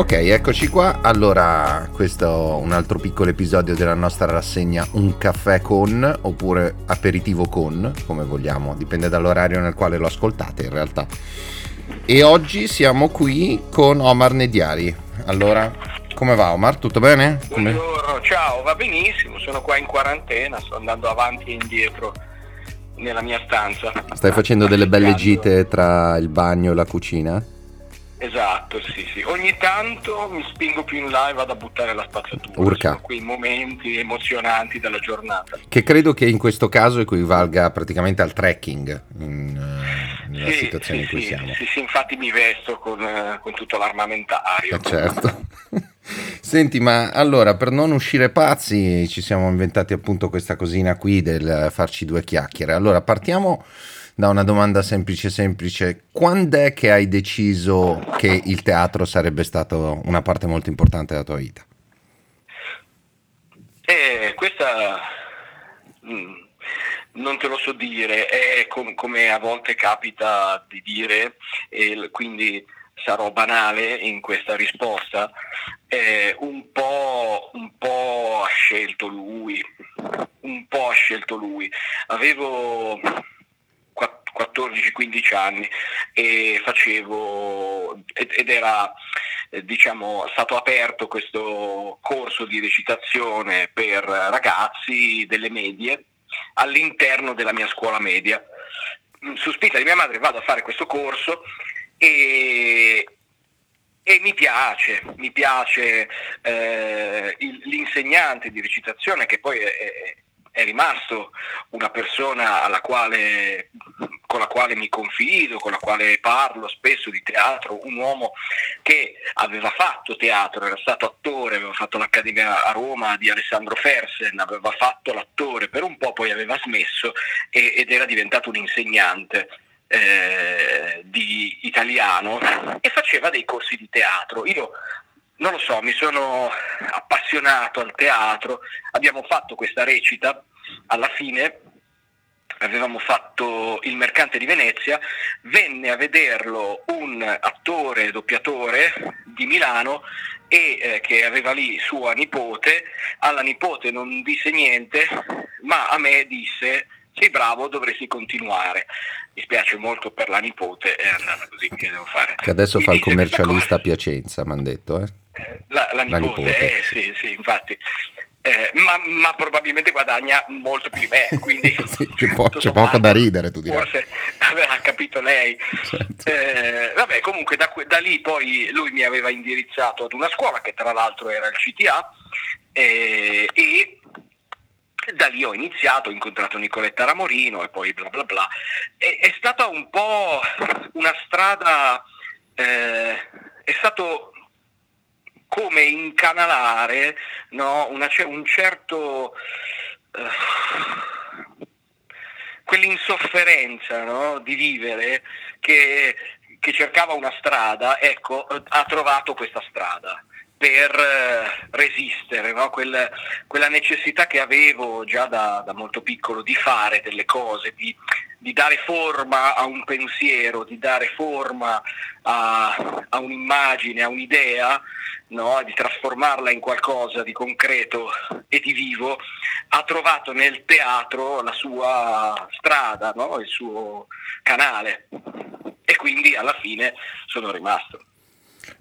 Ok, eccoci qua. Allora, questo è un altro piccolo episodio della nostra rassegna Un caffè con oppure aperitivo con, come vogliamo, dipende dall'orario nel quale lo ascoltate in realtà. E oggi siamo qui con Omar Nediari. Allora, come va Omar? Tutto bene? Come... Buongiorno, ciao, va benissimo, sono qua in quarantena, sto andando avanti e indietro nella mia stanza. Stai facendo delle belle gite tra il bagno e la cucina? Esatto, sì, sì. Ogni tanto mi spingo più in là e vado a buttare la spazzatura. Urca. Sono quei momenti emozionanti della giornata. Che credo che in questo caso equivalga praticamente al trekking in, eh, nella Sì, situazione sì, in cui sì, siamo. sì, sì, infatti mi vesto con, eh, con tutto l'armamentario. Eh, certo. Senti, ma allora per non uscire pazzi ci siamo inventati appunto questa cosina qui del farci due chiacchiere. Allora partiamo da una domanda semplice semplice. Quando è che hai deciso che il teatro sarebbe stato una parte molto importante della tua vita? Eh, questa mm, non te lo so dire, è com- come a volte capita di dire, e quindi sarò banale in questa risposta, eh, un, po', un po' ha scelto lui, un po' ha scelto lui. Avevo 14-15 anni e facevo ed era eh, diciamo stato aperto questo corso di recitazione per ragazzi delle medie all'interno della mia scuola media. Su spinta di mia madre vado a fare questo corso e, e mi piace, mi piace eh, il- l'insegnante di recitazione che poi è, è- rimasto una persona quale, con la quale mi confido, con la quale parlo spesso di teatro, un uomo che aveva fatto teatro, era stato attore, aveva fatto l'Accademia a Roma di Alessandro Fersen, aveva fatto l'attore per un po', poi aveva smesso e- ed era diventato un insegnante eh, di italiano e faceva dei corsi di teatro. Io non lo so, mi sono appassionato al teatro, abbiamo fatto questa recita, alla fine avevamo fatto il mercante di Venezia, venne a vederlo un attore doppiatore di Milano e eh, che aveva lì sua nipote, alla nipote non disse niente, ma a me disse sei bravo, dovresti continuare. Mi spiace molto per la nipote, è andata così, che devo fare? Che adesso Mi fa il commercialista a. Piacenza, mi hanno detto. Eh? La, la La nipote, nipote. eh, sì, sì, infatti. Eh, ma, ma probabilmente guadagna molto più di me, quindi Sì, c'è po- c'è poco da ridere, tu dirai. Forse aveva capito lei. Certo. Eh, vabbè, comunque da, da lì poi lui mi aveva indirizzato ad una scuola che tra l'altro era il CTA eh, e da lì ho iniziato, ho incontrato Nicoletta Ramorino e poi bla bla bla. E- è stata un po' una strada, eh, è stato come incanalare no, una un certo... eh, quell'insofferenza no, di vivere che, che cercava una strada, ecco, ha trovato questa strada per eh, resistere, no? Quel- quella necessità che avevo già da, da molto piccolo di fare delle cose, di, di dare forma a un pensiero, di dare forma a, a un'immagine, a un'idea, no? di trasformarla in qualcosa di concreto e di vivo, ha trovato nel teatro la sua strada, no? il suo canale e quindi alla fine sono rimasto.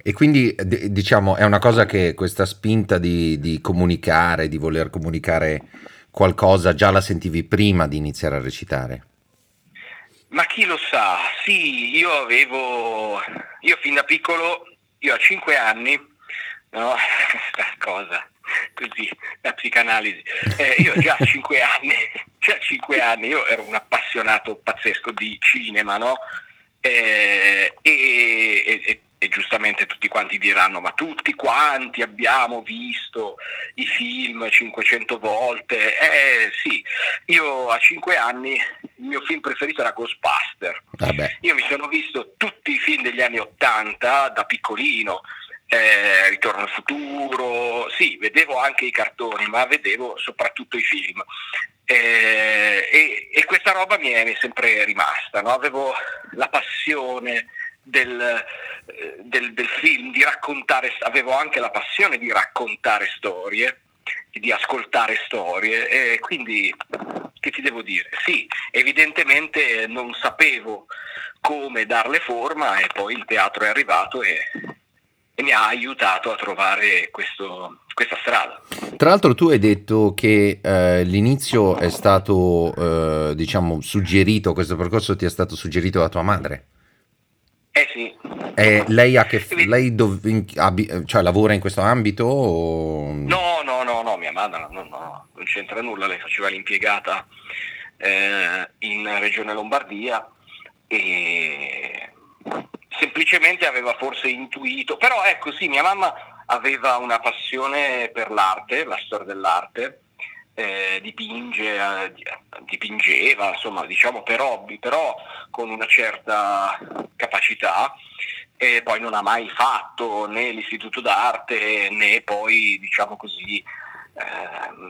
E quindi diciamo è una cosa che questa spinta di, di comunicare, di voler comunicare qualcosa, già la sentivi prima di iniziare a recitare. Ma chi lo sa? Sì, io avevo, io fin da piccolo, io a 5 anni, no, questa cosa, così, la psicanalisi, eh, io già a 5 anni, già a 5 anni, io ero un appassionato pazzesco di cinema, no? Eh, e, e- e- giustamente tutti quanti diranno, ma tutti quanti abbiamo visto i film 500 volte? Eh sì, io a 5 anni il mio film preferito era Ghostbuster. Vabbè, Io mi sono visto tutti i film degli anni 80 da piccolino, eh, Ritorno al futuro, sì, vedevo anche i cartoni, ma vedevo soprattutto i film. Eh, e, e questa roba mi è sempre rimasta, no? avevo la passione del, eh, del, del film, di raccontare, avevo anche la passione di raccontare storie, di ascoltare storie e quindi che ti devo dire? Sì, evidentemente non sapevo come darle forma e poi il teatro è arrivato e, e mi ha aiutato a trovare questo, questa strada. Tra l'altro tu hai detto che eh, l'inizio è stato, eh, diciamo, suggerito, questo percorso ti è stato suggerito da tua madre. Eh sì. Eh, lei, ha che, lei dov, in, ab, cioè, lavora in questo ambito? O... No, no, no, no, mia madre no, no, non c'entra nulla, lei faceva l'impiegata eh, in Regione Lombardia e semplicemente aveva forse intuito, però ecco sì, mia mamma aveva una passione per l'arte, la storia dell'arte, eh, dipinge, eh, dipingeva, insomma, diciamo per hobby, però con una certa capacità e poi non ha mai fatto né l'istituto d'arte né poi, diciamo così, eh,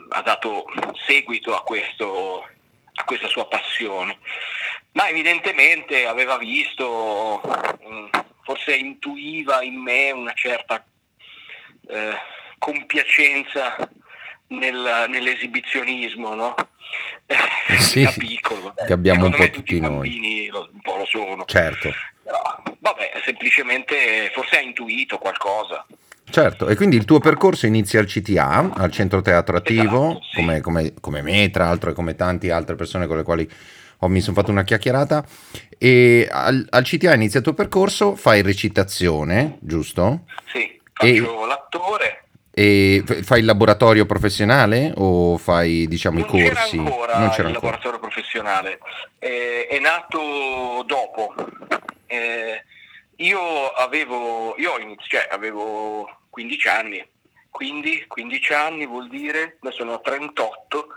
ha dato seguito a, questo, a questa sua passione. Ma evidentemente aveva visto, mm, forse intuiva in me una certa eh, compiacenza nel, nell'esibizionismo, no? Eh, sì, da piccolo. Che abbiamo Secondo un po' tutti, tutti noi. bambini lo, un po' lo sono. Certo. Però, vabbè, semplicemente forse ha intuito qualcosa. Certo, e quindi il tuo percorso inizia al CTA, al Centro Teatro Attivo, esatto, sì. come, come, come me, tra l'altro, e come tante altre persone con le quali ho, mi sono fatto una chiacchierata e al, al CTA inizi il tuo percorso, fai recitazione, giusto? Sì, faccio e, l'attore. E fai il laboratorio professionale o fai diciamo non i corsi? C'era ancora non c'era il ancora. laboratorio professionale, eh, è nato dopo. Eh, io avevo, io inizi- cioè, avevo 15 anni, quindi 15 anni vuol dire, adesso ne ho 38,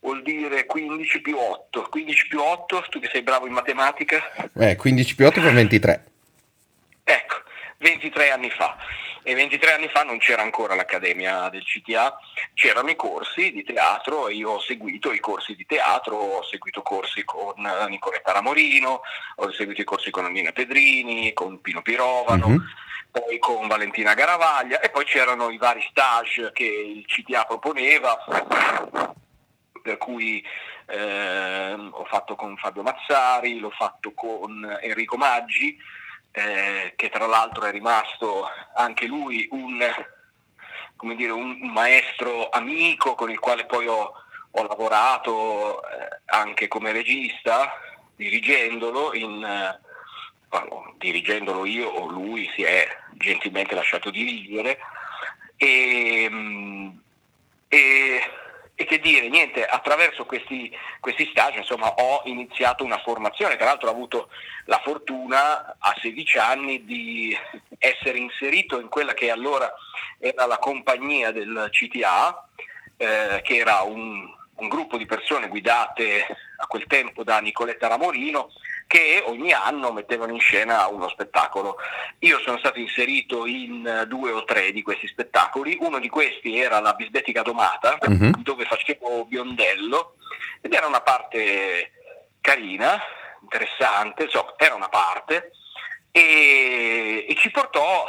vuol dire 15 più 8. 15 più 8, tu che sei bravo in matematica? Eh, 15 più 8 fa 23. Ecco, 23 anni fa. E 23 anni fa non c'era ancora l'Accademia del CTA, c'erano i corsi di teatro e io ho seguito i corsi di teatro, ho seguito corsi con Nicoletta Ramorino, ho seguito i corsi con Annina Pedrini, con Pino Pirovano. Mm-hmm poi con Valentina Garavaglia e poi c'erano i vari stage che il CTA proponeva per cui eh, ho fatto con Fabio Mazzari, l'ho fatto con Enrico Maggi, eh, che tra l'altro è rimasto anche lui un, dire, un, maestro amico con il quale poi ho, ho lavorato eh, anche come regista, dirigendolo, in, bueno, dirigendolo io o lui si è gentilmente lasciato dirigere. E, e e che dire, niente, attraverso questi, questi stage insomma, ho iniziato una formazione, tra l'altro ho avuto la fortuna a 16 anni di essere inserito in quella che allora era la compagnia del CTA, eh, che era un, un gruppo di persone guidate a quel tempo da Nicoletta Ramorino, che ogni anno mettevano in scena uno spettacolo. Io sono stato inserito in due o tre di questi spettacoli, uno di questi era la Bisbetica Domata, uh-huh. dove facevo Biondello, ed era una parte carina, interessante, insomma, era una parte, e, e ci, portò,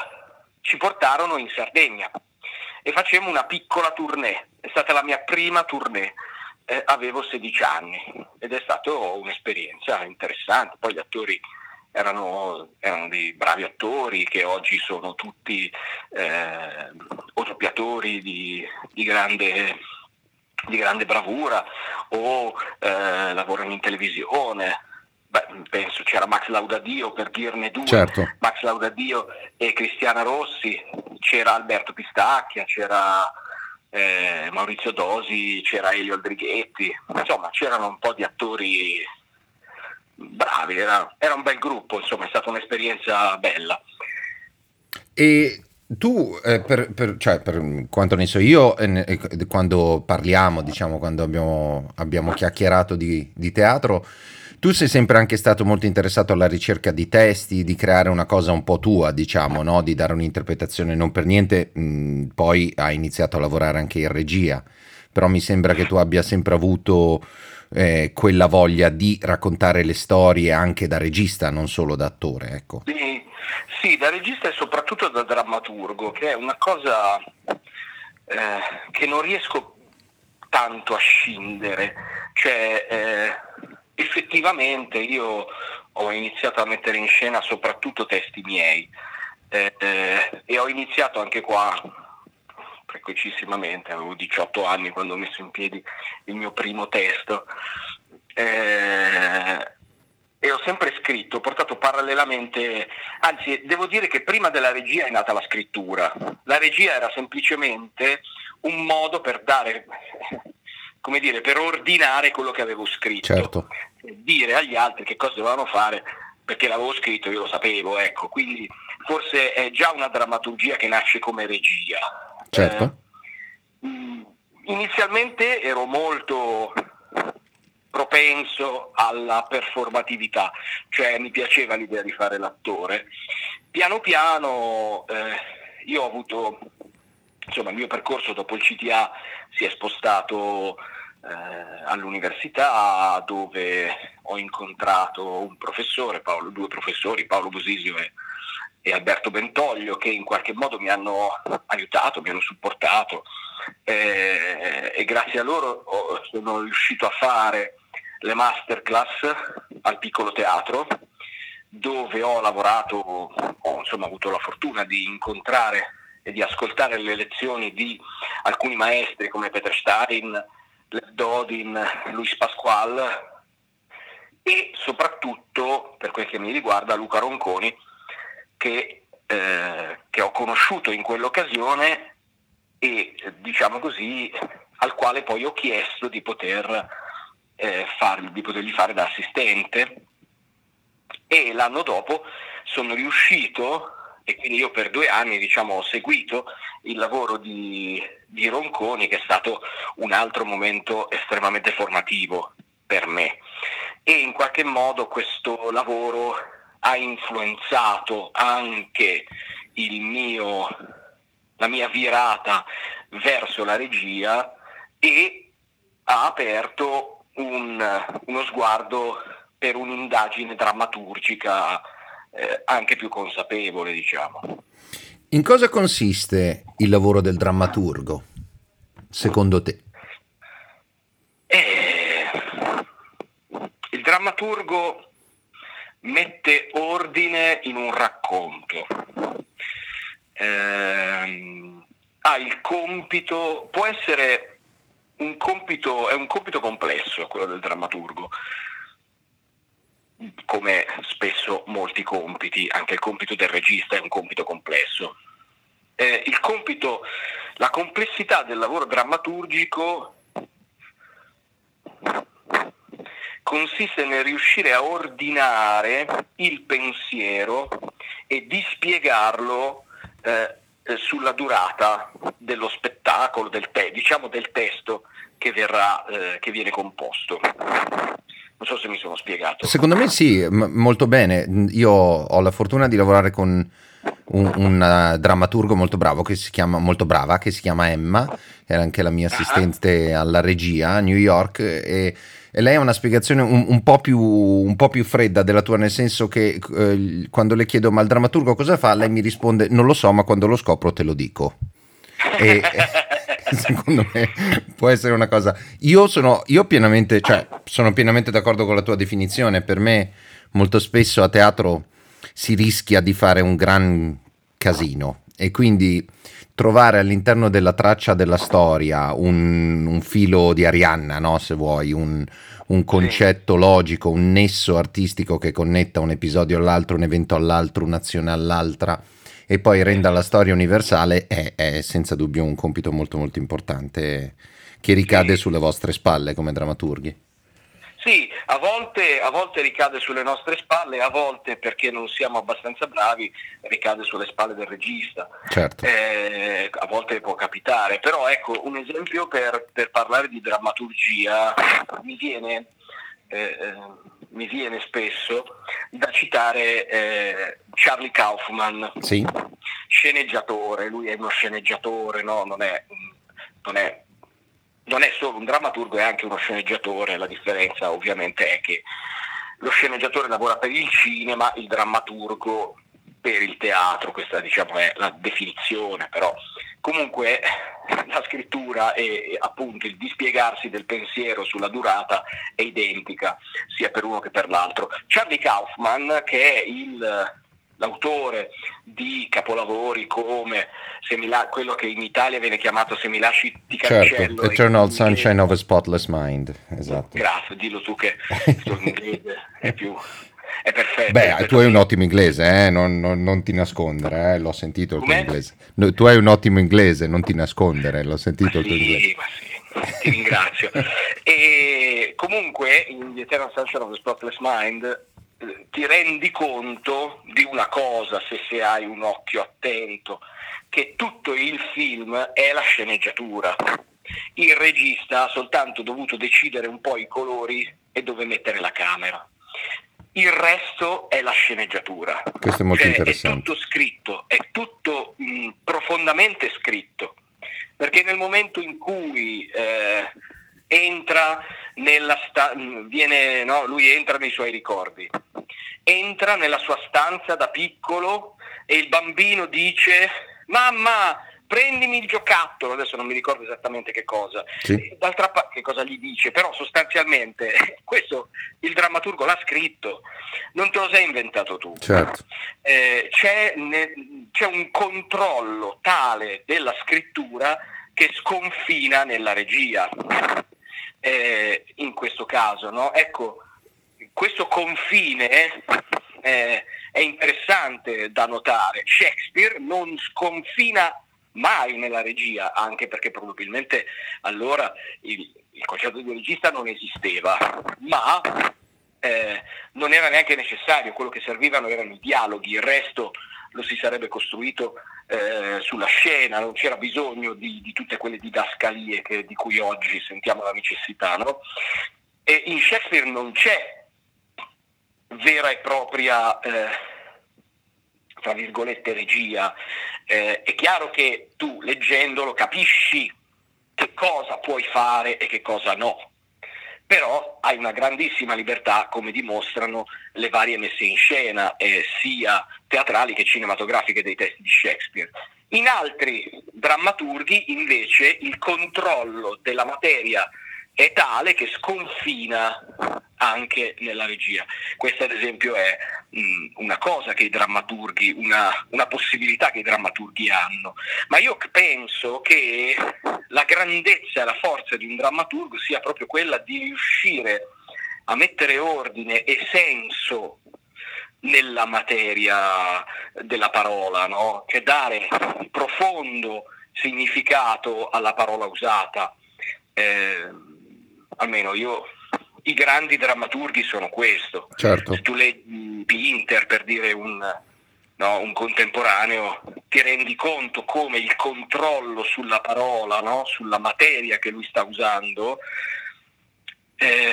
ci portarono in Sardegna e facemmo una piccola tournée, è stata la mia prima tournée eh, avevo 16 anni ed è stata un'esperienza interessante. Poi gli attori erano, erano, dei bravi attori che oggi sono tutti eh, o doppiatori di, di, grande, di, grande, bravura o eh, lavorano in televisione. Beh, penso c'era Max Laudadio per dirne due, certo. Max Laudadio e Cristiana Rossi, c'era Alberto Pistacchia, c'era eh, Maurizio Dosi, c'era Elio Aldrighetti, insomma c'erano un po' di attori bravi, era, era un bel gruppo, insomma è stata un'esperienza bella. E tu, eh, per, per, cioè, per, quanto ne so io, eh, eh quando parliamo, diciamo, quando abbiamo, abbiamo chiacchierato di, di teatro, tu sei sempre anche stato molto interessato alla ricerca di testi, di creare una cosa un po' tua, diciamo, no? di dare un'interpretazione, non per niente, mh, poi hai iniziato a lavorare anche in regia, però mi sembra che tu abbia sempre avuto eh, quella voglia di raccontare le storie anche da regista, non solo da attore. Ecco. Sì, sì, da regista e soprattutto da drammaturgo, che è una cosa eh, che non riesco tanto a scindere. Cioè, eh, effettivamente io ho iniziato a mettere in scena soprattutto testi miei eh, eh, e ho iniziato anche qua precocissimamente, avevo 18 anni quando ho messo in piedi il mio primo testo. Eh, e ho sempre scritto, ho portato parallelamente, anzi devo dire che prima della regia è nata la scrittura. La regia era semplicemente un modo per dare, come dire, per ordinare quello che avevo scritto. Certo. Dire agli altri che cosa dovevano fare perché l'avevo scritto, io lo sapevo, ecco, quindi forse è già una drammaturgia che nasce come regia. Certo. Eh, inizialmente ero molto propenso alla performatività, cioè mi piaceva l'idea di fare l'attore. Piano piano eh, io ho avuto, insomma il mio percorso dopo il CTA si è spostato eh, all'università dove ho incontrato un professore, Paolo, due professori, Paolo Bosisio e, e Alberto Bentoglio, che in qualche modo mi hanno aiutato, mi hanno supportato eh, e grazie a loro sono riuscito a fare le masterclass al piccolo teatro dove ho lavorato, ho insomma avuto la fortuna di incontrare e di ascoltare le lezioni di alcuni maestri come Peter Stein, Dodin, Luis Pasquale e soprattutto, per quel che mi riguarda, Luca Ronconi, che, eh, che ho conosciuto in quell'occasione e, diciamo così, al quale poi ho chiesto di, poter, eh, far, di potergli fare da assistente. E l'anno dopo sono riuscito e quindi io per due anni diciamo, ho seguito il lavoro di, di Ronconi che è stato un altro momento estremamente formativo per me. E in qualche modo questo lavoro ha influenzato anche mio, la mia virata verso la regia e ha aperto un, uno sguardo per un'indagine drammaturgica eh, anche più consapevole, diciamo. In cosa consiste il lavoro del drammaturgo, secondo te? Eh, il drammaturgo mette ordine in un racconto. Eh, ha il compito, può essere un compito, è un compito complesso quello del drammaturgo, come spesso molti compiti, anche il compito del regista è un compito complesso. Eh, compito, la complessità del lavoro drammaturgico consiste nel riuscire a ordinare il pensiero e dispiegarlo eh, sulla durata dello spettacolo, del te- diciamo del testo che, verrà, eh, che viene composto. Non so se mi sono spiegato. Secondo me sì, m- molto bene. Io ho la fortuna di lavorare con un, un uh, drammaturgo molto bravo che si chiama molto brava che si chiama Emma, era anche la mia ah. assistente alla regia a New York e, e lei ha una spiegazione un, un, po più, un, po più, fredda della tua, nel senso che eh, quando le chiedo ma il drammaturgo cosa fa, lei mi risponde non lo so, ma quando lo scopro te lo dico. E, secondo me può essere una cosa. Io sono, io pienamente, cioè, sono pienamente d'accordo con la tua definizione. Per me, molto spesso a teatro si rischia di fare un gran casino e quindi trovare all'interno della traccia della storia un, un filo di Arianna, no? se vuoi, un, un, concetto logico, un nesso artistico che connetta un episodio all'altro, un evento all'altro, un'azione all'altra e poi renda la storia universale è, è senza dubbio un compito molto molto importante che ricade sulle vostre spalle come drammaturghi. Sì, a volte, a volte, ricade sulle nostre spalle, a volte perché non siamo abbastanza bravi ricade sulle spalle del regista. Certo. Eh, a volte può capitare, però ecco un esempio per, per parlare di drammaturgia mi viene, eh, eh mi viene spesso da citare eh, Charlie Kaufman, sì. sceneggiatore, lui è uno sceneggiatore, no? non, è, non, è, non è solo un drammaturgo, è anche uno sceneggiatore, la differenza ovviamente è che lo sceneggiatore lavora per il cinema, il drammaturgo per il teatro, questa diciamo è la definizione, però comunque la scrittura e appunto il dispiegarsi del pensiero sulla durata è identica sia per uno che per l'altro. Charlie Kaufman, che è il l'autore di capolavori come la, quello che in Italia viene chiamato Se mi lasci di cancello. Certo, Eternal Sunshine of a Spotless Mind, esatto. Grazie, dillo tu che in inglese è più... È perfetto. Beh, è tu hai un ottimo inglese, eh? non, non, non, ti nascondere, eh? l'ho sentito il tuo inglese. No, tu hai un ottimo inglese, non ti nascondere, l'ho sentito ma il tuo sì, inglese. Ma sì, ti ringrazio. e comunque in The Eternal Sunshine of a Spotless Mind ti rendi conto di una cosa, se, se hai un occhio attento, che tutto il film è la sceneggiatura. Il regista ha soltanto dovuto decidere un po' i colori e dove mettere la camera. Il resto è la sceneggiatura. Questo è molto cioè, interessante. È tutto scritto, è tutto mh, profondamente scritto. Perché nel momento in cui eh, entra nella sta- viene, no, lui entra nei suoi ricordi, entra nella sua stanza da piccolo e il bambino dice mamma prendimi il giocattolo, adesso non mi ricordo esattamente che cosa, sì. d'altra parte che cosa gli dice, però sostanzialmente questo il drammaturgo l'ha scritto, non te lo sei inventato tu. Certo. Eh, c'è, ne, c'è un controllo tale della scrittura che sconfina nella regia eh, in questo caso. No? Ecco, questo confine eh, è interessante da notare. Shakespeare non sconfina mai nella regia, anche perché probabilmente allora il, il concetto di regista non esisteva, ma eh, non era neanche necessario, quello che servivano erano i dialoghi, il resto lo si sarebbe costruito eh, sulla scena, non c'era bisogno di, di tutte quelle didascalie che, di cui oggi sentiamo la necessità. No? E in Shakespeare non c'è vera e propria, eh, tra virgolette, regia. Eh, è chiaro che tu leggendolo capisci che cosa puoi fare e che cosa no però hai una grandissima libertà come dimostrano le varie messe in scena, eh, sia teatrali che cinematografiche dei testi di Shakespeare. In altri drammaturghi invece il controllo della materia è tale che sconfina anche nella regia. Questa ad esempio è mh, una cosa che i drammaturghi, una, una, possibilità che i drammaturghi hanno. Ma io penso che la grandezza e la forza di un drammaturgo sia proprio quella di riuscire a mettere ordine e senso nella materia della parola, no? cioè dare profondo significato alla parola usata. Eh, almeno io, i grandi drammaturghi sono questo. Certo. Se tu leggi Pinter per dire un, no, un contemporaneo, ti rendi conto come il controllo sulla parola, no, sulla materia che lui sta usando, eh,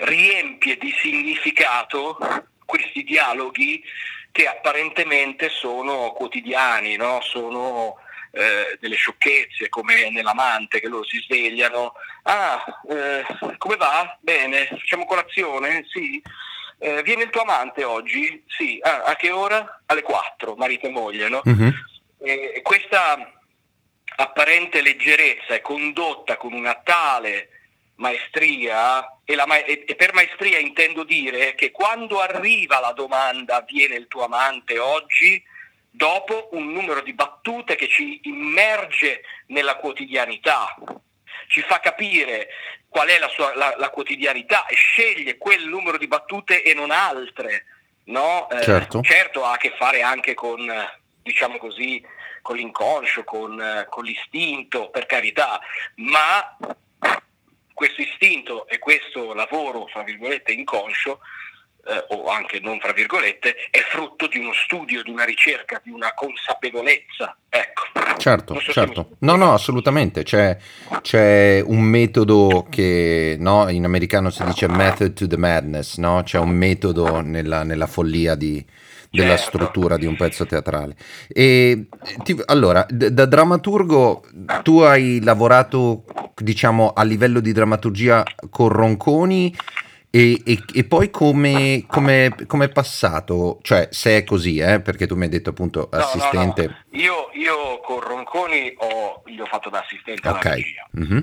riempie di significato questi dialoghi che apparentemente sono quotidiani, no? sono eh, delle sciocchezze come nell'amante che loro si svegliano, ah eh, come va? Bene, facciamo colazione? Sì. Eh, viene il tuo amante oggi? Sì. Ah, a che ora? Alle 4, marito e moglie, no? Mm-hmm. questa apparente leggerezza è condotta con una tale maestria e, ma- e, per maestria intendo dire che quando arriva la domanda viene il tuo amante oggi, dopo un numero di battute che ci immerge nella quotidianità, ci fa capire qual è la, sua, la, la quotidianità e sceglie quel numero di battute e non altre. No? Eh, certo. certo ha a che fare anche con, diciamo così, con l'inconscio, con, con l'istinto, per carità, ma questo istinto e questo lavoro, fra virgolette, inconscio, eh, o anche non fra virgolette, è frutto di uno studio, di una ricerca, di una consapevolezza. Ecco. Certo, so certo. No, no, assolutamente. C'è, c'è un metodo che no, in americano si dice method to the madness, no? c'è un metodo nella, nella follia di, della certo. struttura di un pezzo teatrale. E ti, allora, d- da drammaturgo tu hai lavorato diciamo a livello di drammaturgia con Ronconi e, e, e poi come è passato? Cioè, se è così, eh, perché tu mi hai detto appunto assistente. No, no, no. Io, io, con Ronconi ho, gli ho fatto da assistente alla okay. regia. Mm-hmm.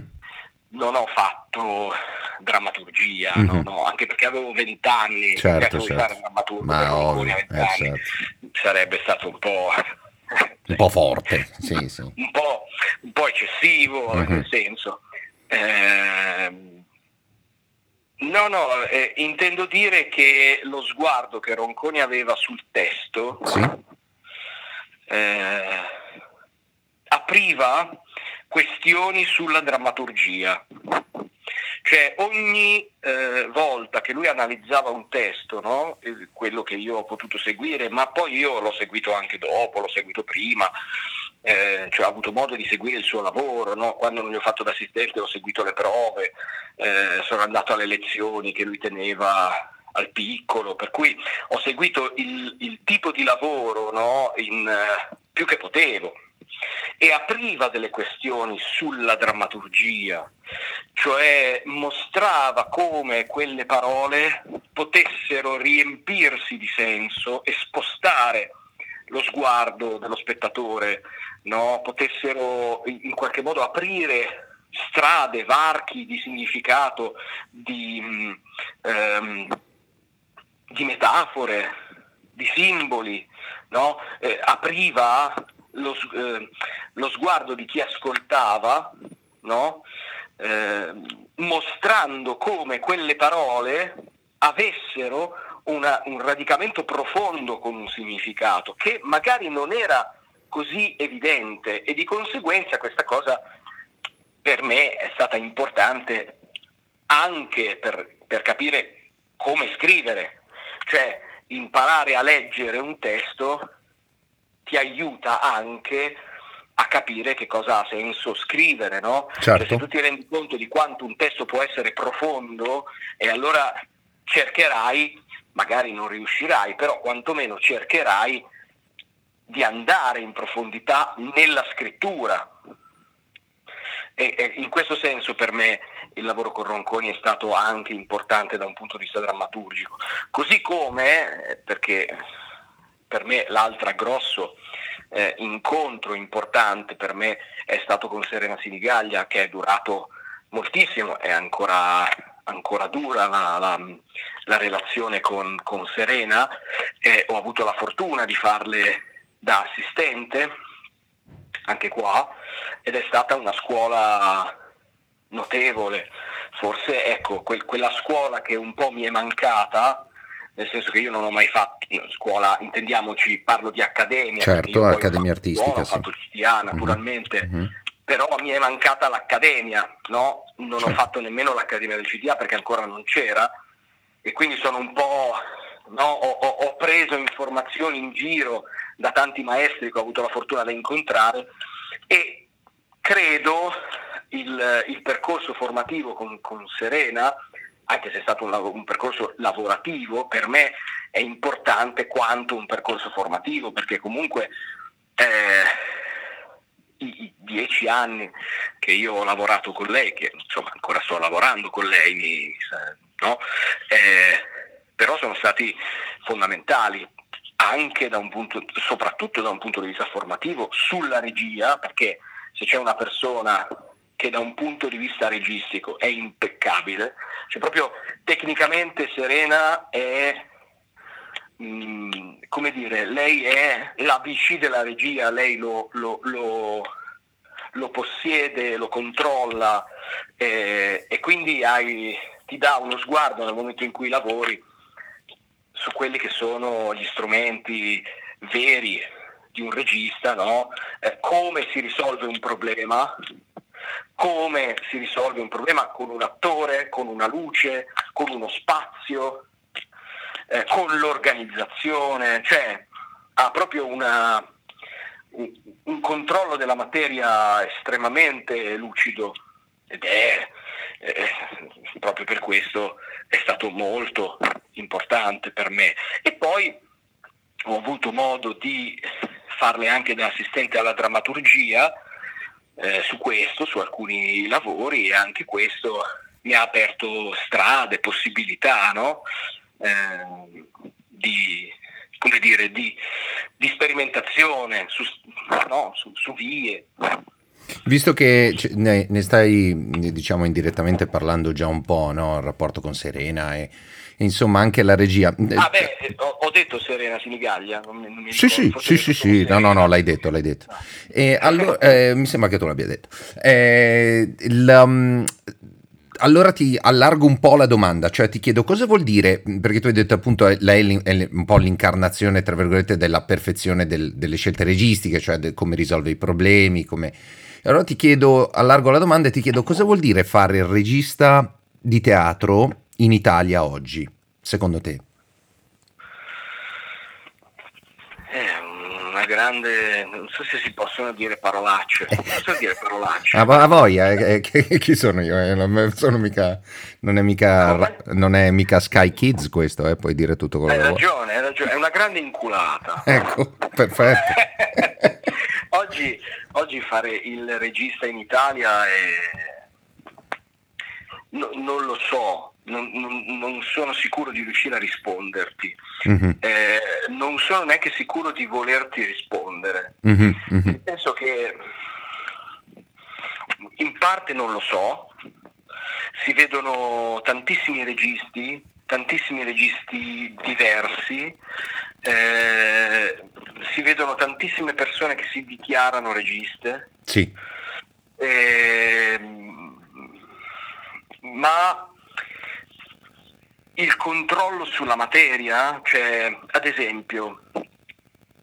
Non ho fatto drammaturgia, mm-hmm. no, anche perché avevo vent'anni, certo, certo. fare drammaturgo ma vent'anni. Eh, certo. Sarebbe stato un po'... un po' forte, sì, sì. un, po', un po' eccessivo, mm-hmm. nel senso. Eh, No, no, eh, intendo dire che lo sguardo che Ronconi aveva sul testo sì. eh, apriva questioni sulla drammaturgia. Cioè ogni eh, volta che lui analizzava un testo, no? Eh, quello che io ho potuto seguire, ma poi io l'ho seguito anche dopo, l'ho seguito prima, eh, cioè ho avuto modo di seguire il suo lavoro, no? quando non gli ho fatto d'assistente ho seguito le prove, eh, sono andato alle lezioni che lui teneva al piccolo, per cui ho seguito il, il tipo di lavoro no? In, eh, più che potevo e apriva delle questioni sulla drammaturgia, cioè mostrava come quelle parole potessero riempirsi di senso e spostare lo sguardo dello spettatore, no? potessero in qualche modo aprire strade, varchi di significato, di, um, di metafore, di simboli, no? eh, apriva lo, eh, lo, sguardo di chi ascoltava, no? eh, mostrando come quelle parole avessero una, un radicamento profondo con un significato che magari non era così evidente e di conseguenza questa cosa per me è stata importante anche per, per capire come scrivere, cioè imparare a leggere un testo ti aiuta anche a capire che cosa ha senso scrivere, no? Certo. Cioè, se tu ti rendi conto di quanto un testo può essere profondo e allora cercherai magari non riuscirai, però quantomeno cercherai di andare in profondità nella scrittura. E, e in questo senso per me il lavoro con Ronconi è stato anche importante da un punto di vista drammaturgico, così come, perché per me l'altro grosso eh, incontro importante per me è stato con Serena Sinigaglia che è durato moltissimo, è ancora ancora dura la, la, la relazione con, con Serena, eh, ho avuto la fortuna di farle da assistente anche qua ed è stata una scuola notevole, forse ecco quel, quella scuola che un po' mi è mancata, nel senso che io non ho mai fatto scuola, intendiamoci, parlo di accademia. Certo, accademia artistica. Scuola, sì. Ho fatto CTA naturalmente, mm-hmm però mi è mancata l'accademia, no? non ho fatto nemmeno l'accademia del CDA perché ancora non c'era e quindi sono un po', no? ho, ho, ho, preso informazioni in giro da tanti maestri che ho avuto la fortuna di incontrare e credo il, il percorso formativo con, con, Serena, anche se è stato un, un percorso lavorativo, per me è importante quanto un percorso formativo perché comunque... Eh, i dieci anni che io ho lavorato con lei, che insomma ancora sto lavorando con lei, no? eh, però sono stati fondamentali anche da un punto, soprattutto da un punto di vista formativo sulla regia, perché se c'è una persona che da un punto di vista registico è impeccabile, cioè proprio tecnicamente Serena è Mm, come dire, lei è l'ABC della regia, lei lo, lo, lo, lo possiede, lo controlla eh, e quindi hai, ti dà uno sguardo nel momento in cui lavori su quelli che sono gli strumenti veri di un regista, no? eh, come si risolve un problema, come si risolve un problema con un attore, con una luce, con uno spazio, eh, con l'organizzazione, cioè ha proprio una, un, un, controllo della materia estremamente lucido ed è eh, proprio per questo è stato molto importante per me. E poi ho avuto modo di farle anche da assistente alla drammaturgia eh, su questo, su alcuni lavori e anche questo mi ha aperto strade, possibilità no? Eh, di, come dire, di, di sperimentazione su, no? su, su vie. Visto che ne, ne, stai diciamo indirettamente parlando già un po', no? il rapporto con Serena e, e, insomma anche la regia. Ah beh, ho, ho detto Serena Sinigaglia. Non mi, non mi sì, sì, sì, sì, sì, no, no, no, l'hai detto, l'hai detto. No. E allora, eh, mi sembra che tu l'abbia detto. Eh, um, allora ti allargo un po' la domanda, cioè ti chiedo cosa vuol dire, perché tu hai detto appunto lei è un po' l'incarnazione, tra virgolette, della perfezione del, delle scelte registiche, cioè de, come risolve i problemi, come... Allora ti chiedo, allargo la domanda e ti chiedo cosa vuol dire fare il regista di teatro in Italia oggi, secondo te? Una grande, non so se si possono dire parolacce, non so dire parolacce. Ah, a voglia, eh, eh, chi sono io? Eh, non, sono mica, non, è mica, non è mica Sky Kids questo, eh, puoi dire tutto quello hai che ragione, Hai ragione, è una grande inculata. Ecco, perfetto. oggi, oggi fare il regista in Italia è... No, non lo so, non, non, non, sono sicuro di riuscire a risponderti, mm-hmm. eh, non sono neanche sicuro di volerti rispondere, mm-hmm. nel senso che in parte non lo so, si vedono tantissimi registi, tantissimi registi diversi, eh, si vedono tantissime persone che si dichiarano registe, sì. eh, ma il controllo sulla materia, cioè ad esempio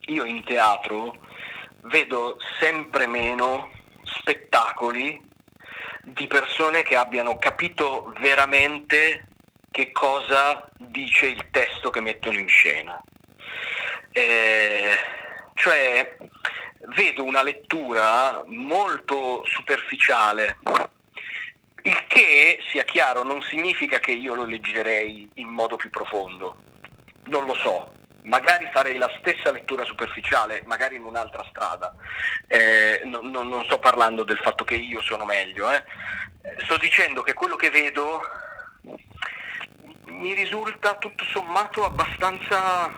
io in teatro vedo sempre meno spettacoli di persone che abbiano capito veramente che cosa dice il testo che mettono in scena. Eh, cioè vedo una lettura molto superficiale il che, sia chiaro, non significa che io lo leggerei in modo più profondo. Non lo so. Magari farei la stessa lettura superficiale, magari in un'altra strada. Eh, no, no, non sto parlando del fatto che io sono meglio. Eh. Sto dicendo che quello che vedo mi risulta tutto sommato abbastanza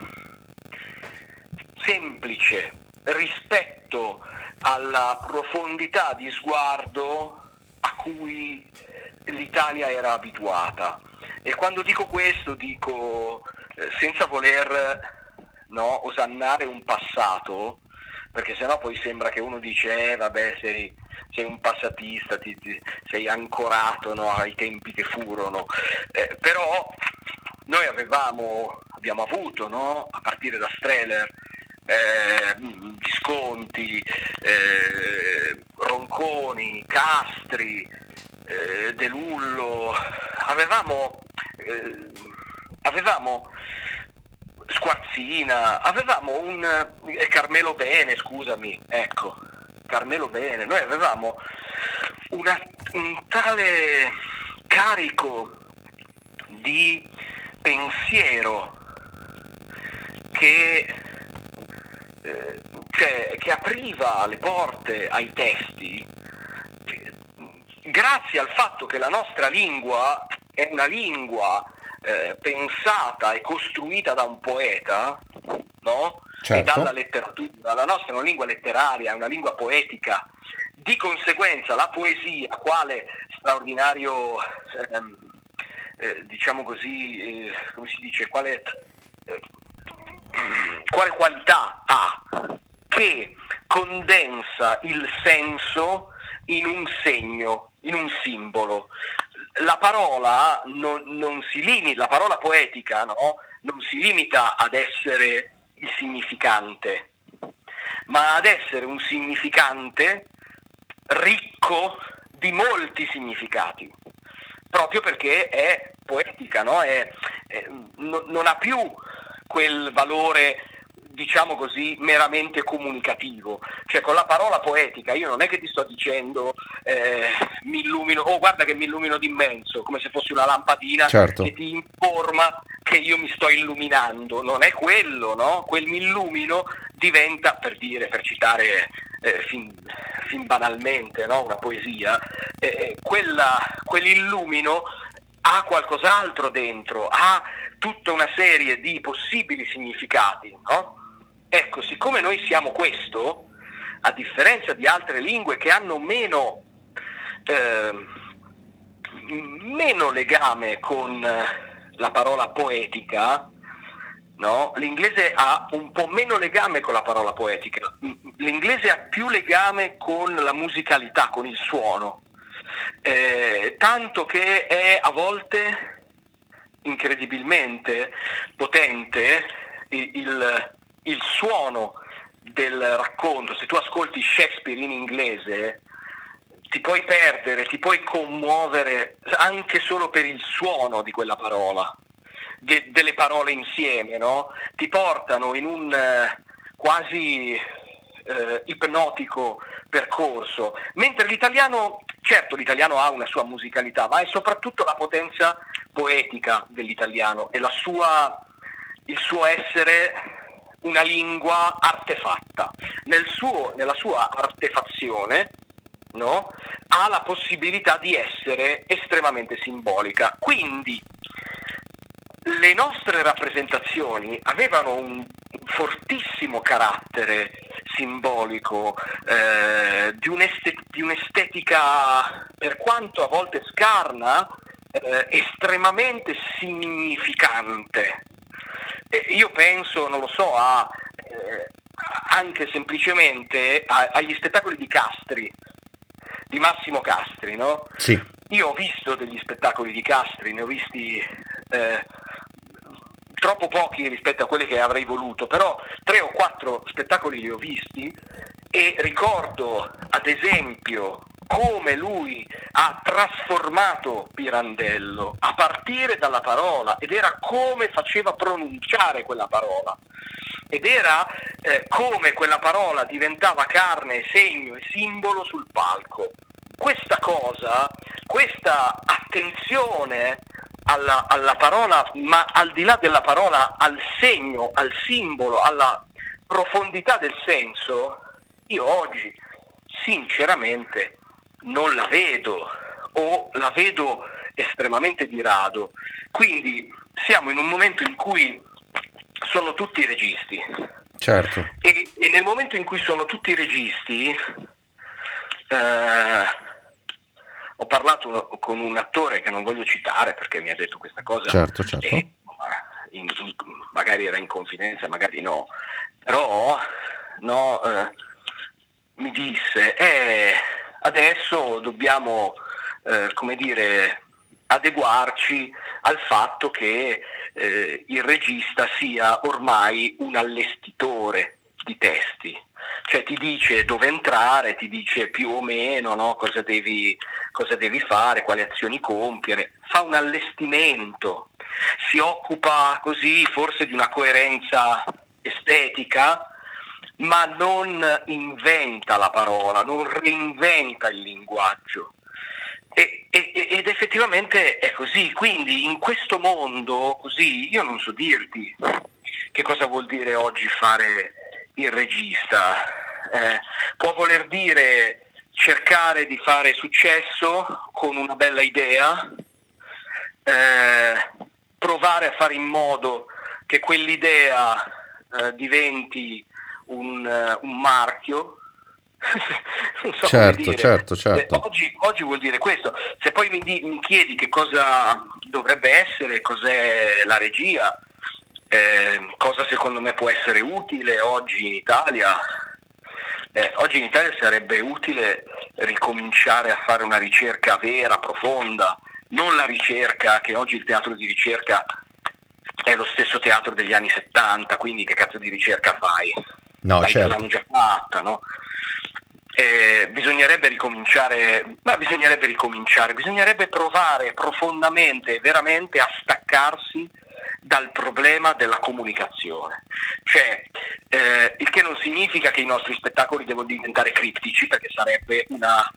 semplice rispetto alla profondità di sguardo cui l'Italia era abituata. E quando dico questo dico eh, senza voler no, osannare un passato, perché sennò poi sembra che uno dice eh, vabbè sei, sei un passatista, ti, ti, sei ancorato no, ai tempi che furono, eh, però noi avevamo, abbiamo avuto, no, a partire da Streller, eh, Visconti, eh, Ronconi, Castri, eh, De Lullo, avevamo, eh, avevamo Squarzina, avevamo un eh, Carmelo Bene, scusami, ecco, Carmelo Bene, noi avevamo una, un tale carico di pensiero che eh, cioè, che apriva le porte ai testi grazie al fatto che la nostra lingua è una lingua eh, pensata e costruita da un poeta, no? Certo. E dalla letteratura. La nostra è una lingua letteraria, è una lingua poetica. Di conseguenza la poesia, quale straordinario, ehm, eh, diciamo così, eh, come si dice, quale eh, quale qualità ha che condensa il senso in un segno, in un simbolo. La parola non, non limita, la parola poetica no? non si limita ad essere il significante, ma ad essere un significante ricco di molti significati, proprio perché è poetica, no? è, è, no, non ha più quel valore diciamo così, meramente comunicativo. Cioè con la parola poetica io non è che ti sto dicendo eh, mi illumino, oh guarda che mi illumino d'immenso, come se fossi una lampadina certo. che ti informa che io mi sto illuminando. Non è quello, no? Quel mi illumino diventa, per dire, per citare eh, fin, fin, banalmente, no? una poesia, eh, quella, quell'illumino ha qualcos'altro dentro, ha tutta una serie di possibili significati. No? Ecco, siccome noi siamo questo, a differenza di altre lingue che hanno meno, eh, meno legame con la parola poetica, no? l'inglese ha un po' meno legame con la parola poetica, l'inglese ha più legame con la musicalità, con il suono, eh, tanto che è a volte incredibilmente potente il, il, suono del racconto. Se tu ascolti Shakespeare in inglese, ti puoi perdere, ti puoi commuovere anche solo per il suono di quella parola, de- delle parole insieme, no? Ti portano in un eh, quasi eh, ipnotico percorso, mentre l'italiano, certo l'italiano ha una sua musicalità, ma è soprattutto la potenza poetica dell'italiano e sua, il suo essere una lingua artefatta. Nel suo, nella sua artefazione no, ha la possibilità di essere estremamente simbolica. Quindi le nostre rappresentazioni avevano un fortissimo carattere simbolico, eh, di, un'estet- di, un'estetica, per quanto a volte scarna, eh, estremamente significante. E io penso, non lo so, a, eh, anche semplicemente a, agli spettacoli di Castri, di Massimo Castri, no? Sì. Io ho visto degli spettacoli di Castri, ne ho visti eh, troppo pochi rispetto a quelli che avrei voluto, però tre o quattro spettacoli li ho visti e ricordo ad esempio come lui ha trasformato Pirandello a partire dalla parola ed era come faceva pronunciare quella parola ed era eh, come quella parola diventava carne, segno e simbolo sul palco. Questa cosa, questa attenzione alla, alla parola, ma al di là della parola, al segno, al simbolo, alla profondità del senso, io oggi sinceramente non la vedo o la vedo estremamente di rado. Quindi siamo in un momento in cui sono tutti registi. Certo. E, e nel momento in cui sono tutti registi, eh, ho parlato con un attore che non voglio citare perché mi ha detto questa cosa. Certo, certo. E, in, magari era in confidenza, magari no. Però no, eh, mi disse, eh, adesso dobbiamo, eh, come dire, adeguarci al fatto che eh, il regista sia ormai un allestitore di testi, cioè ti dice dove entrare, ti dice più o meno no, cosa, devi, cosa devi fare, quali azioni compiere, fa un allestimento, si occupa così forse di una coerenza estetica, ma non inventa la parola, non reinventa il linguaggio. E, e, ed effettivamente è così, quindi in questo mondo così io non so dirti che cosa vuol dire oggi fare il regista. Eh, può voler dire cercare di fare successo con una bella idea, eh, provare a fare in modo che quell'idea eh, diventi un, uh, un marchio. so certo, certo, certo. Eh, oggi, oggi, vuol dire questo. Se poi mi, di, mi, chiedi che cosa dovrebbe essere, cos'è la regia, eh, cosa secondo me può essere utile oggi in Italia, eh, oggi in Italia sarebbe utile ricominciare a fare una ricerca vera, profonda, non la ricerca che oggi il teatro di ricerca è lo stesso teatro degli anni 70, quindi che cazzo di ricerca fai? No, Dai, certo. l'hanno già fatta, no? Eh, bisognerebbe ricominciare, ma bisognerebbe ricominciare, bisognerebbe provare profondamente, veramente a staccarsi dal problema della comunicazione. Cioè, eh, il che non significa che i nostri spettacoli devono diventare criptici, perché sarebbe una,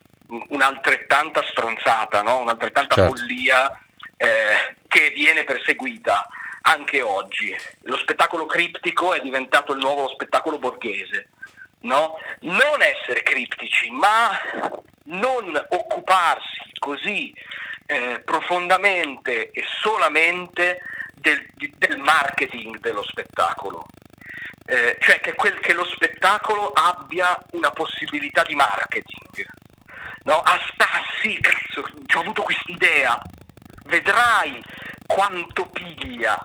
un'altrettanta stronzata, no? un'altrettanta certo. follia eh, che viene perseguita anche oggi. Lo spettacolo criptico è diventato il nuovo spettacolo borghese. no? non essere criptici, ma non occuparsi così eh, profondamente e solamente del, del, marketing dello spettacolo. Eh, cioè che, quel, che, lo spettacolo abbia una possibilità di marketing. No? Ah, sì, cazzo, ho avuto questa idea, vedrai quanto piglia,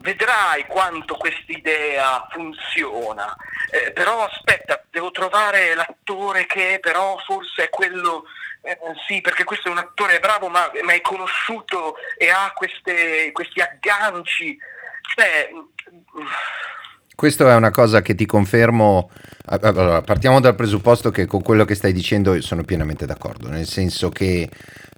vedrai quanto questa idea funziona, eh, però aspetta, devo trovare l'attore che però forse è quello, eh, sì, perché questo è un attore bravo ma, ma è conosciuto e ha queste, questi agganci. Cioè, questo è una cosa che ti confermo. Allora, partiamo dal presupposto che con quello che stai dicendo sono pienamente d'accordo, nel senso che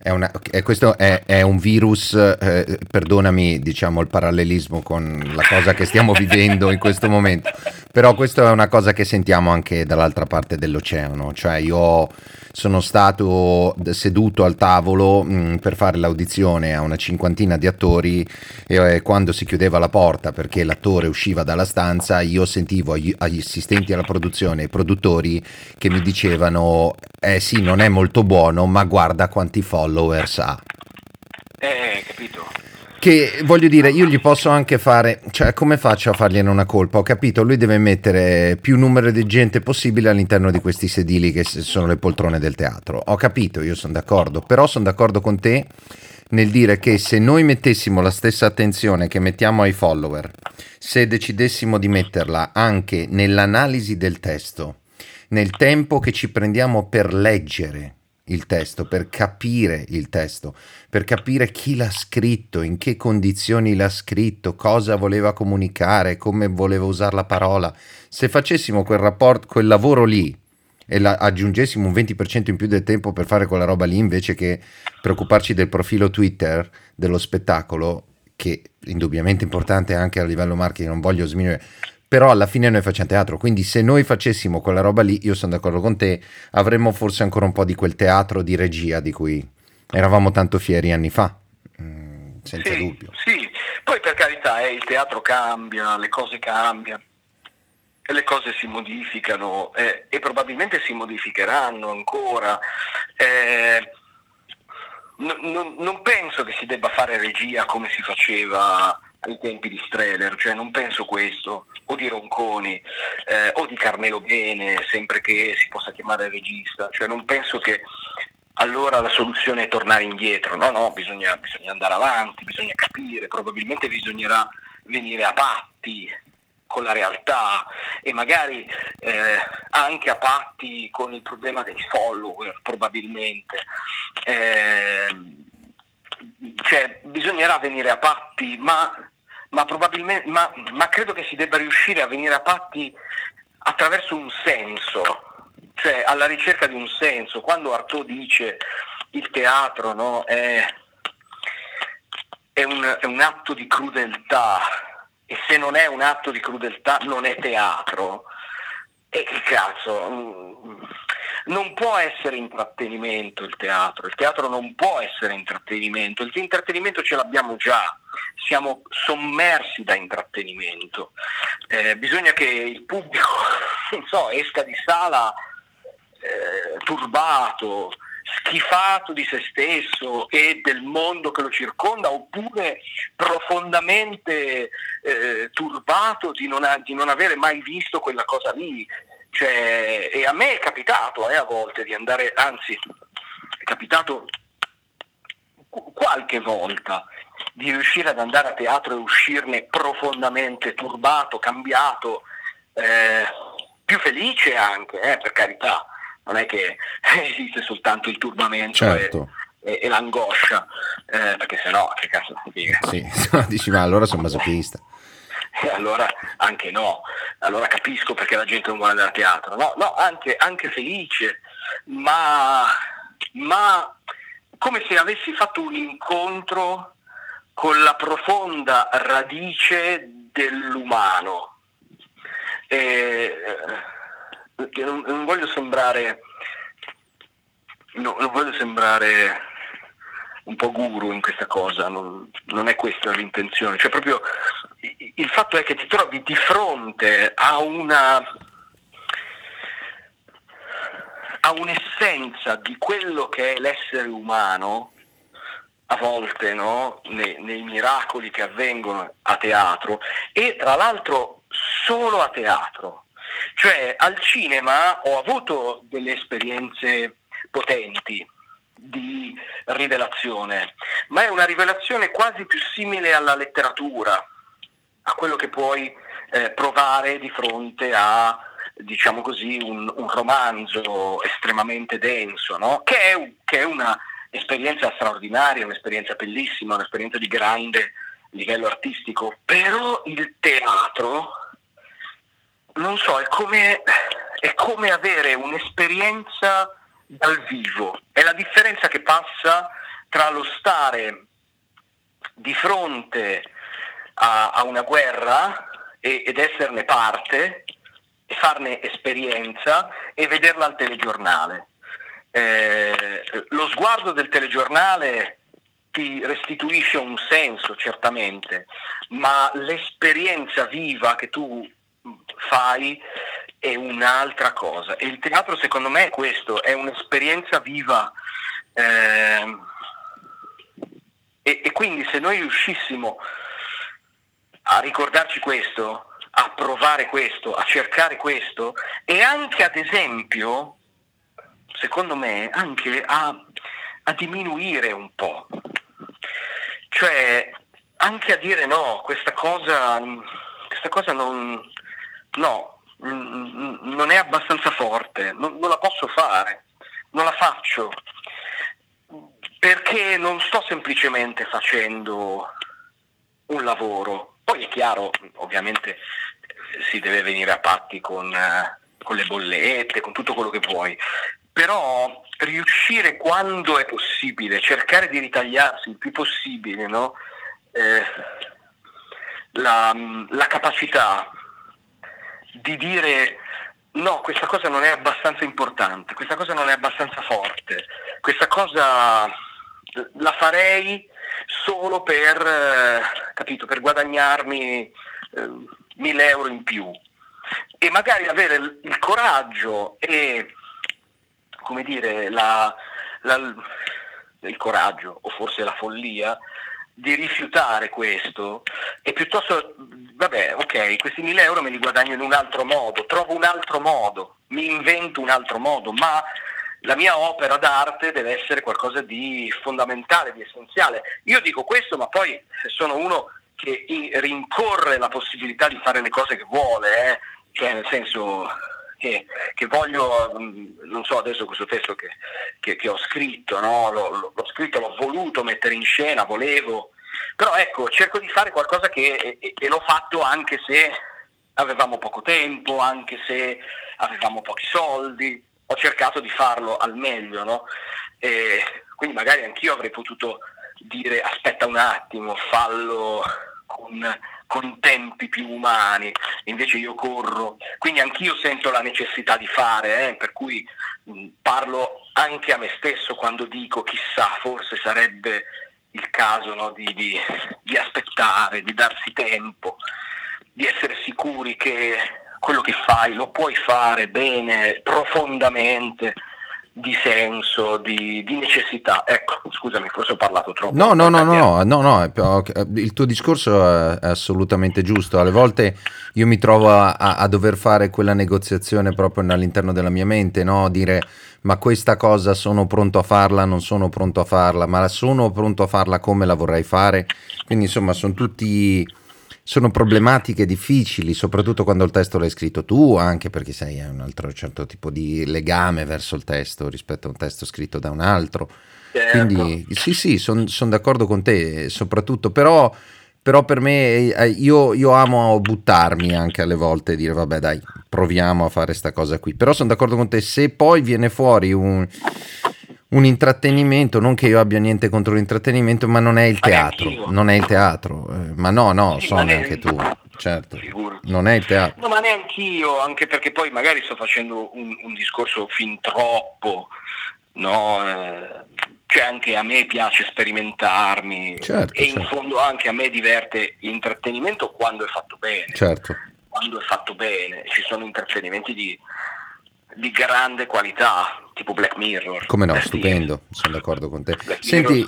è una, è, questo è, è, un virus, eh, perdonami diciamo il parallelismo con la cosa che stiamo vivendo in questo momento, però questa è una cosa che sentiamo anche dall'altra parte dell'oceano, cioè io sono stato seduto al tavolo mh, mm, per fare l'audizione a una cinquantina di attori e eh, quando si chiudeva la porta perché l'attore usciva dalla stanza io sentivo agli, agli assistenti alla produzione, i produttori che mi dicevano eh sì non è molto buono ma guarda quanti followers ha. Eh, capito. Che voglio dire, io gli posso anche fare, cioè come faccio a fargliene una colpa? Ho capito, lui deve mettere più numero di gente possibile all'interno di questi sedili che sono le poltrone del teatro. Ho capito, io sono d'accordo, però sono d'accordo con te nel dire che se noi mettessimo la stessa attenzione che mettiamo ai follower, se decidessimo di metterla anche nell'analisi del testo, nel tempo che ci prendiamo per leggere il testo, per capire il testo, per capire chi l'ha scritto, in che condizioni l'ha scritto, cosa voleva comunicare, come voleva usare la parola. Se facessimo quel rapporto, quel lavoro lì e la, aggiungessimo un 20% in più del tempo per fare quella roba lì invece che preoccuparci del profilo Twitter dello spettacolo, che indubbiamente importante anche a livello marketing, non voglio sminuire, però alla fine noi facciamo teatro, quindi se noi facessimo quella roba lì, io sono d'accordo con te, avremmo forse ancora un po' di quel teatro di regia di cui eravamo tanto fieri anni fa, mm, senza sì, dubbio. Sì, poi per carità eh, il teatro cambia, le cose cambiano, le cose si modificano eh, e probabilmente si modificheranno ancora. Eh, non, non penso che si debba fare regia come si faceva ai tempi di Streller, cioè non penso questo, o di Ronconi, eh, o di Carmelo Bene, sempre che si possa chiamare regista, cioè non penso che allora la soluzione è tornare indietro, no, no, bisogna, bisogna andare avanti, bisogna capire, probabilmente bisognerà venire a patti con la realtà e magari eh, anche a patti con il problema dei follower, probabilmente. Eh, cioè, bisognerà venire a patti, ma, ma, ma, ma credo che si debba riuscire a venire a patti attraverso un senso, cioè alla ricerca di un senso. Quando Artaud dice il teatro no, è, è, un, è un atto di crudeltà. E se non è un atto di crudeltà non è teatro, e che cazzo, mm, non può essere intrattenimento il teatro, il teatro non può essere intrattenimento, il intrattenimento ce l'abbiamo già, siamo sommersi da intrattenimento, eh, bisogna che il pubblico so, esca di sala eh, turbato, schifato di se stesso e del mondo che lo circonda oppure profondamente eh, turbato di non, ha, di non, avere mai visto quella cosa lì. Cioè, e a me è capitato eh, a volte di andare, anzi è capitato qualche volta di riuscire ad andare a teatro e uscirne profondamente turbato, cambiato, eh, più felice anche, eh, per carità non è che esiste soltanto il turbamento certo. e, e, l'angoscia, eh, perché se no, che cazzo figa. Sì, dici ma allora sono masochista. E allora anche no, allora capisco perché la gente non vuole andare a teatro, no, no anche, anche felice, ma, ma come se avessi fatto un incontro con la profonda radice dell'umano. E, non, non voglio sembrare no, non voglio sembrare un po' guru in questa cosa, non, non, è questa l'intenzione, cioè proprio il fatto è che ti trovi di fronte a una ha un'essenza di quello che è l'essere umano, a volte no? nei, nei miracoli che avvengono a teatro, e tra l'altro solo a teatro. Cioè al cinema ho avuto delle esperienze potenti di rivelazione, ma è una rivelazione quasi più simile alla letteratura, a quello che puoi eh, provare di fronte a diciamo così, un, un romanzo estremamente denso, no? che, è, che è una straordinaria, un'esperienza bellissima, un'esperienza di grande livello artistico, però il teatro, non so, è come, è come avere un'esperienza dal vivo, è la differenza che passa tra lo stare di fronte a, a una guerra e, ed esserne parte e farne esperienza e vederla al telegiornale. Eh, lo sguardo del telegiornale ti restituisce un senso certamente, ma l'esperienza viva che tu fai è un'altra cosa. E il teatro secondo me è questo, è un'esperienza viva. Eh, e, e quindi se noi riuscissimo a ricordarci questo, a provare questo, a cercare questo e anche ad esempio, secondo me, anche a, a diminuire un po'. Cioè anche a dire no, questa cosa, questa cosa non, no, non è abbastanza forte, non, non la posso fare, non la faccio, perché non sto semplicemente facendo un lavoro. Poi è chiaro, ovviamente si deve venire a patti con, con le bollette, con tutto quello che vuoi, però riuscire quando è possibile, cercare di ritagliarsi il più possibile no? eh, la, la capacità di dire no, questa cosa non è abbastanza importante, questa cosa non è abbastanza forte, questa cosa la farei solo per, eh, capito, per guadagnarmi eh, 1000 euro in più. E magari avere il, il coraggio e come dire la, la, il coraggio o forse la follia di rifiutare questo e piuttosto, vabbè, ok, questi 1000 euro me li guadagno in un altro modo, trovo un altro modo, mi invento un altro modo, ma la mia opera d'arte deve essere qualcosa di fondamentale, di essenziale. Io dico questo, ma poi se sono uno che rincorre la possibilità di fare le cose che vuole, eh? cioè nel senso che, che, voglio, mm, non so adesso questo testo che, che, che ho scritto, no? l'ho, l'ho, scritto, l'ho voluto mettere in scena, volevo, però ecco, cerco di fare qualcosa che, e, e l'ho fatto anche se avevamo poco tempo, anche se avevamo pochi soldi, ho cercato di farlo al meglio, no? quindi magari anch'io avrei potuto dire aspetta un attimo, fallo con, con, tempi più umani, invece io corro, quindi anch'io sento la necessità di fare, eh, per cui mh, parlo anche a me stesso quando dico chissà, forse sarebbe il caso no, di, di, di aspettare, di darsi tempo, di essere sicuri che quello che fai lo puoi fare bene, profondamente, di senso, di, di, necessità. Ecco, scusami, forse ho parlato troppo. No, no, no, no, no, no, il tuo discorso è assolutamente giusto. Alle volte io mi trovo a, a dover fare quella negoziazione proprio all'interno della mia mente, no? Dire ma questa cosa sono pronto a farla, non sono pronto a farla, ma sono pronto a farla come la vorrei fare. Quindi insomma sono tutti sono problematiche difficili, soprattutto quando il testo l'hai scritto tu, anche perché sei un altro certo tipo di legame verso il testo rispetto a un testo scritto da un altro. Certo. Quindi sì, sì, sono son d'accordo con te, soprattutto, però, però per me eh, io, io, amo buttarmi anche alle volte e dire vabbè dai, proviamo a fare questa cosa qui. Però sono d'accordo con te, se poi viene fuori un un intrattenimento, non che io abbia niente contro l'intrattenimento, ma non è il teatro, non è il teatro, eh, ma no, no, sì, so neanche tu, certo, Figurati. non è il teatro. No, ma neanche io, anche perché poi magari sto facendo un, un discorso fin troppo, no? Eh, cioè anche a me piace sperimentarmi certo, e certo. in fondo anche a me diverte l'intrattenimento quando è fatto bene. Certo. Quando è fatto bene, ci sono intrattenimenti di di grande qualità, tipo Black Mirror. Come no, stupendo, sono d'accordo con te. Black Senti,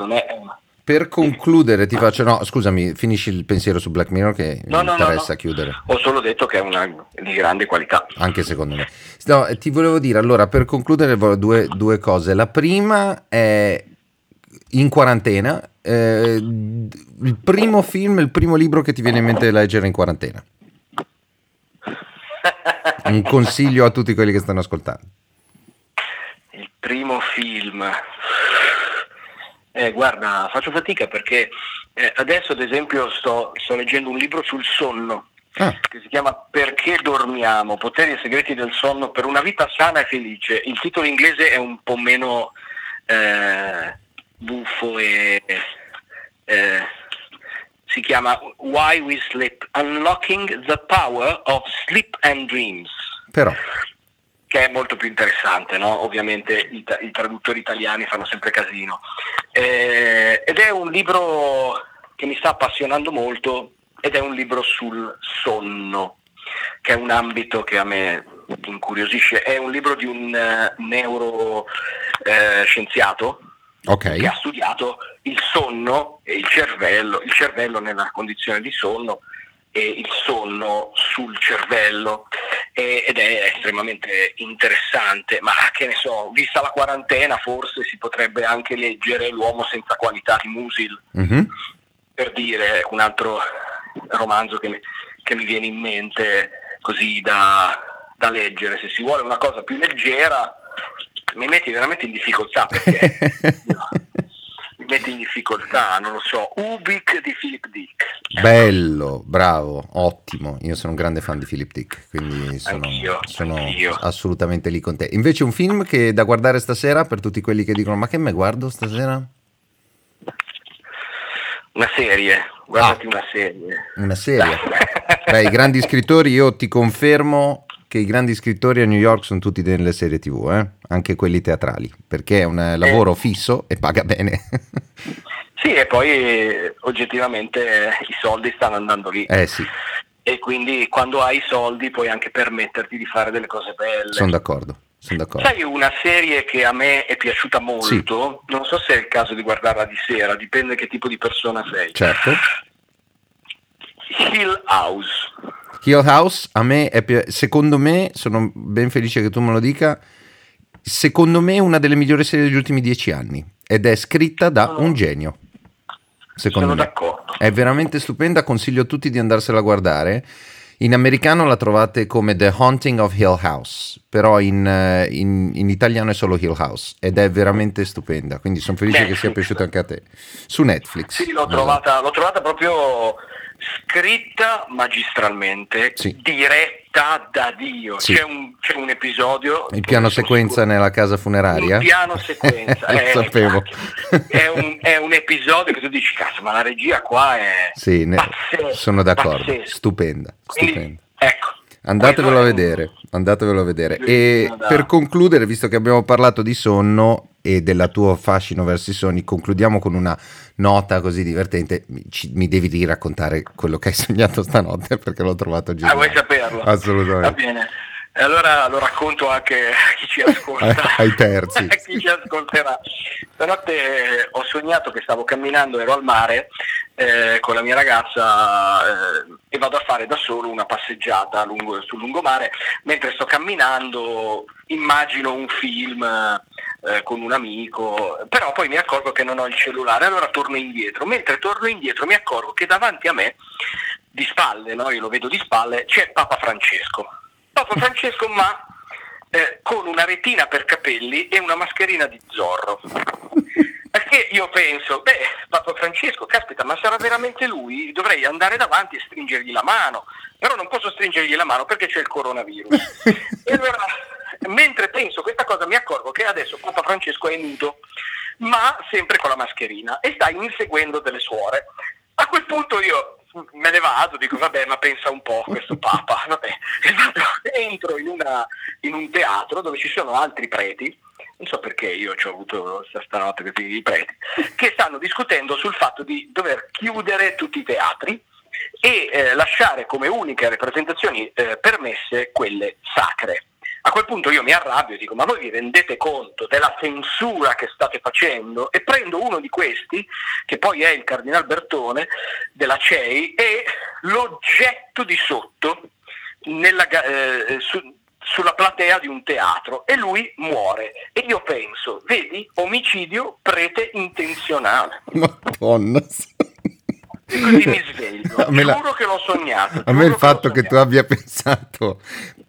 per concludere ti faccio, no scusami, finisci il pensiero su Black Mirror che no, mi no, interessa no, chiudere. Ho solo detto che è una di grande qualità. Anche secondo me. No, ti volevo dire, allora, per concludere due, due cose. La prima è in quarantena, eh, il primo film, il primo libro che ti viene in mente leggere in quarantena. Un consiglio a tutti quelli che stanno ascoltando. Il primo film. Eh, guarda, faccio fatica perché eh, adesso ad esempio sto, sto, leggendo un libro sul sonno ah. che si chiama Perché dormiamo? Poteri e segreti del sonno per una vita sana e felice. Il titolo inglese è un po' meno eh, buffo e eh, si chiama Why We Sleep, Unlocking the Power of Sleep and Dreams. Però. Che è molto più interessante, no? ovviamente i, i, traduttori italiani fanno sempre casino. Eh, ed è un libro che mi sta appassionando molto ed è un libro sul sonno, che è un ambito che a me incuriosisce. È un libro di un uh, neuroscienziato eh, okay. che ha studiato il sonno e il cervello, il cervello nella condizione di sonno e il sonno sul cervello e, ed è estremamente interessante, ma che ne so, vista la quarantena forse si potrebbe anche leggere L'uomo senza qualità di Musil, mm-hmm. per dire un altro romanzo che mi, che mi viene in mente così da, da leggere, se si vuole una cosa più leggera mi metti veramente in difficoltà perché mi metti in difficoltà, non lo so, Ubik di Philip Dick. Bello, bravo, ottimo. Io sono un grande fan di Philip Dick, quindi sono, anch'io, sono anch'io. assolutamente lì con te. Invece un film che da guardare stasera per tutti quelli che dicono ma che me guardo stasera? Una serie, guardati ah, una serie. Una serie. Beh, i grandi scrittori io ti confermo che i grandi scrittori a New York sono tutti nelle serie tv, eh? anche quelli teatrali, perché è un lavoro eh. fisso e paga bene. sì, e poi oggettivamente i soldi stanno andando lì. Eh sì. E quindi quando hai i soldi puoi anche permetterti di fare delle cose belle. Sono d'accordo. Sono d'accordo. Sai una serie che a me è piaciuta molto, sì. non so se è il caso di guardarla di sera, dipende che tipo di persona sei. Certo. Hill House. Hill House a me è pi- secondo me sono ben felice che tu me lo dica secondo me è una delle migliori serie degli ultimi dieci anni ed è scritta da un genio secondo sono me d'accordo. è veramente stupenda consiglio a tutti di andarsela a guardare in americano la trovate come The Haunting of Hill House, però in, eh, in, in italiano è solo Hill House ed è veramente stupenda, quindi sono felice Netflix. che sia piaciuta anche a te. Su Netflix. Sì, l'ho trovata, l'ho trovata proprio scritta magistralmente, sì. diretta da Dio. Sì. C'è, un, c'è, un, episodio. Il piano sequenza sicuro. nella casa funeraria. Il piano sequenza. Lo eh, sapevo. È un, è un, episodio che tu dici, cazzo, ma la regia qua è. Sì, ne... sono d'accordo. Pazzesco. Stupenda. stupenda. Quindi, ecco. Andatevelo a vedere, andatevelo a vedere. E per concludere, visto che abbiamo parlato di sonno e del tuo fascino verso i sogni, concludiamo con una nota così divertente. Mi, ci, mi devi raccontare quello che hai sognato stanotte perché l'ho trovato geniale. Ah, vuoi saperlo? Assolutamente. Va bene. E allora lo racconto anche a chi ci ascolta. Ai terzi. a chi ci ascolterà. Stanotte ho sognato che stavo camminando, ero al mare eh, con la mia ragazza eh, e vado a fare da solo una passeggiata lungo, sul lungomare. Mentre sto camminando immagino un film eh, con un amico, però poi mi accorgo che non ho il cellulare, allora torno indietro. Mentre torno indietro mi accorgo che davanti a me, di spalle, no? io lo vedo di spalle, c'è Papa Francesco. Papa Francesco ma eh, con una retina per capelli e una mascherina di zorro. Perché io penso, beh, Papa Francesco, caspita, ma sarà veramente lui? Dovrei andare davanti e stringergli la mano, però non posso stringergli la mano perché c'è il coronavirus. e allora, mentre penso questa cosa, mi accorgo che adesso Papa Francesco è nudo, ma sempre con la mascherina e sta inseguendo delle suore. A quel punto io me ne vado, dico vabbè ma pensa un po' questo Papa, vabbè. E vado, entro in, una, in, un teatro dove ci sono altri preti, non so perché io ci ho avuto stanotte questi preti, che stanno discutendo sul fatto di dover chiudere tutti i teatri e eh, lasciare come uniche rappresentazioni eh, permesse quelle sacre. A quel punto io mi arrabbio e dico ma voi vi rendete conto della censura che state facendo? E prendo uno di questi, che poi è il Cardinal Bertone della CEI, e lo getto di sotto nella, eh, su, sulla platea di un teatro e lui muore. E io penso, vedi, omicidio prete intenzionale. Madonna. E così mi sveglio. A me Giuro la... che l'ho sognato. A me il fatto che, che tu abbia pensato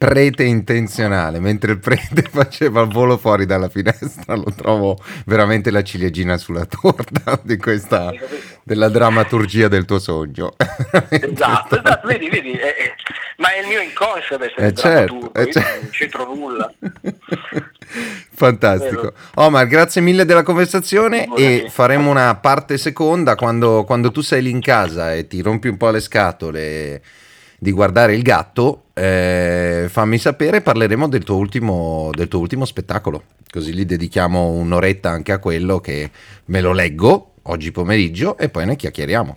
prete intenzionale, mentre il prete faceva il volo fuori dalla finestra, lo trovo veramente la ciliegina sulla torta di questa, della drammaturgia del tuo sogno. Esatto, esatto, vedi, vedi, eh, eh, ma è il mio inconscio ad essere eh certo, eh certo. non c'entro nulla. Fantastico. Omar, grazie mille della conversazione e faremo una parte seconda quando, quando tu sei lì in casa e ti rompi un po' le scatole di guardare il gatto, eh, fammi sapere, parleremo del tuo, ultimo, del tuo ultimo spettacolo. Così gli dedichiamo un'oretta anche a quello che me lo leggo oggi pomeriggio e poi ne chiacchieriamo.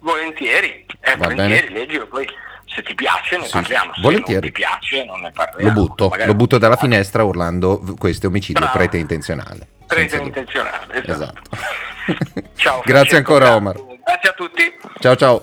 Volentieri, eh, volentieri, leggilo poi se ti piace ne sì, parliamo, se volentieri. non ti piace non ne parliamo. Lo butto, lo butto dalla finestra urlando questo è omicidio Bravo. prete intenzionale. Prete intenzionale, esatto. esatto. ciao. Grazie ancora Omar. Grazie a tutti. Ciao ciao.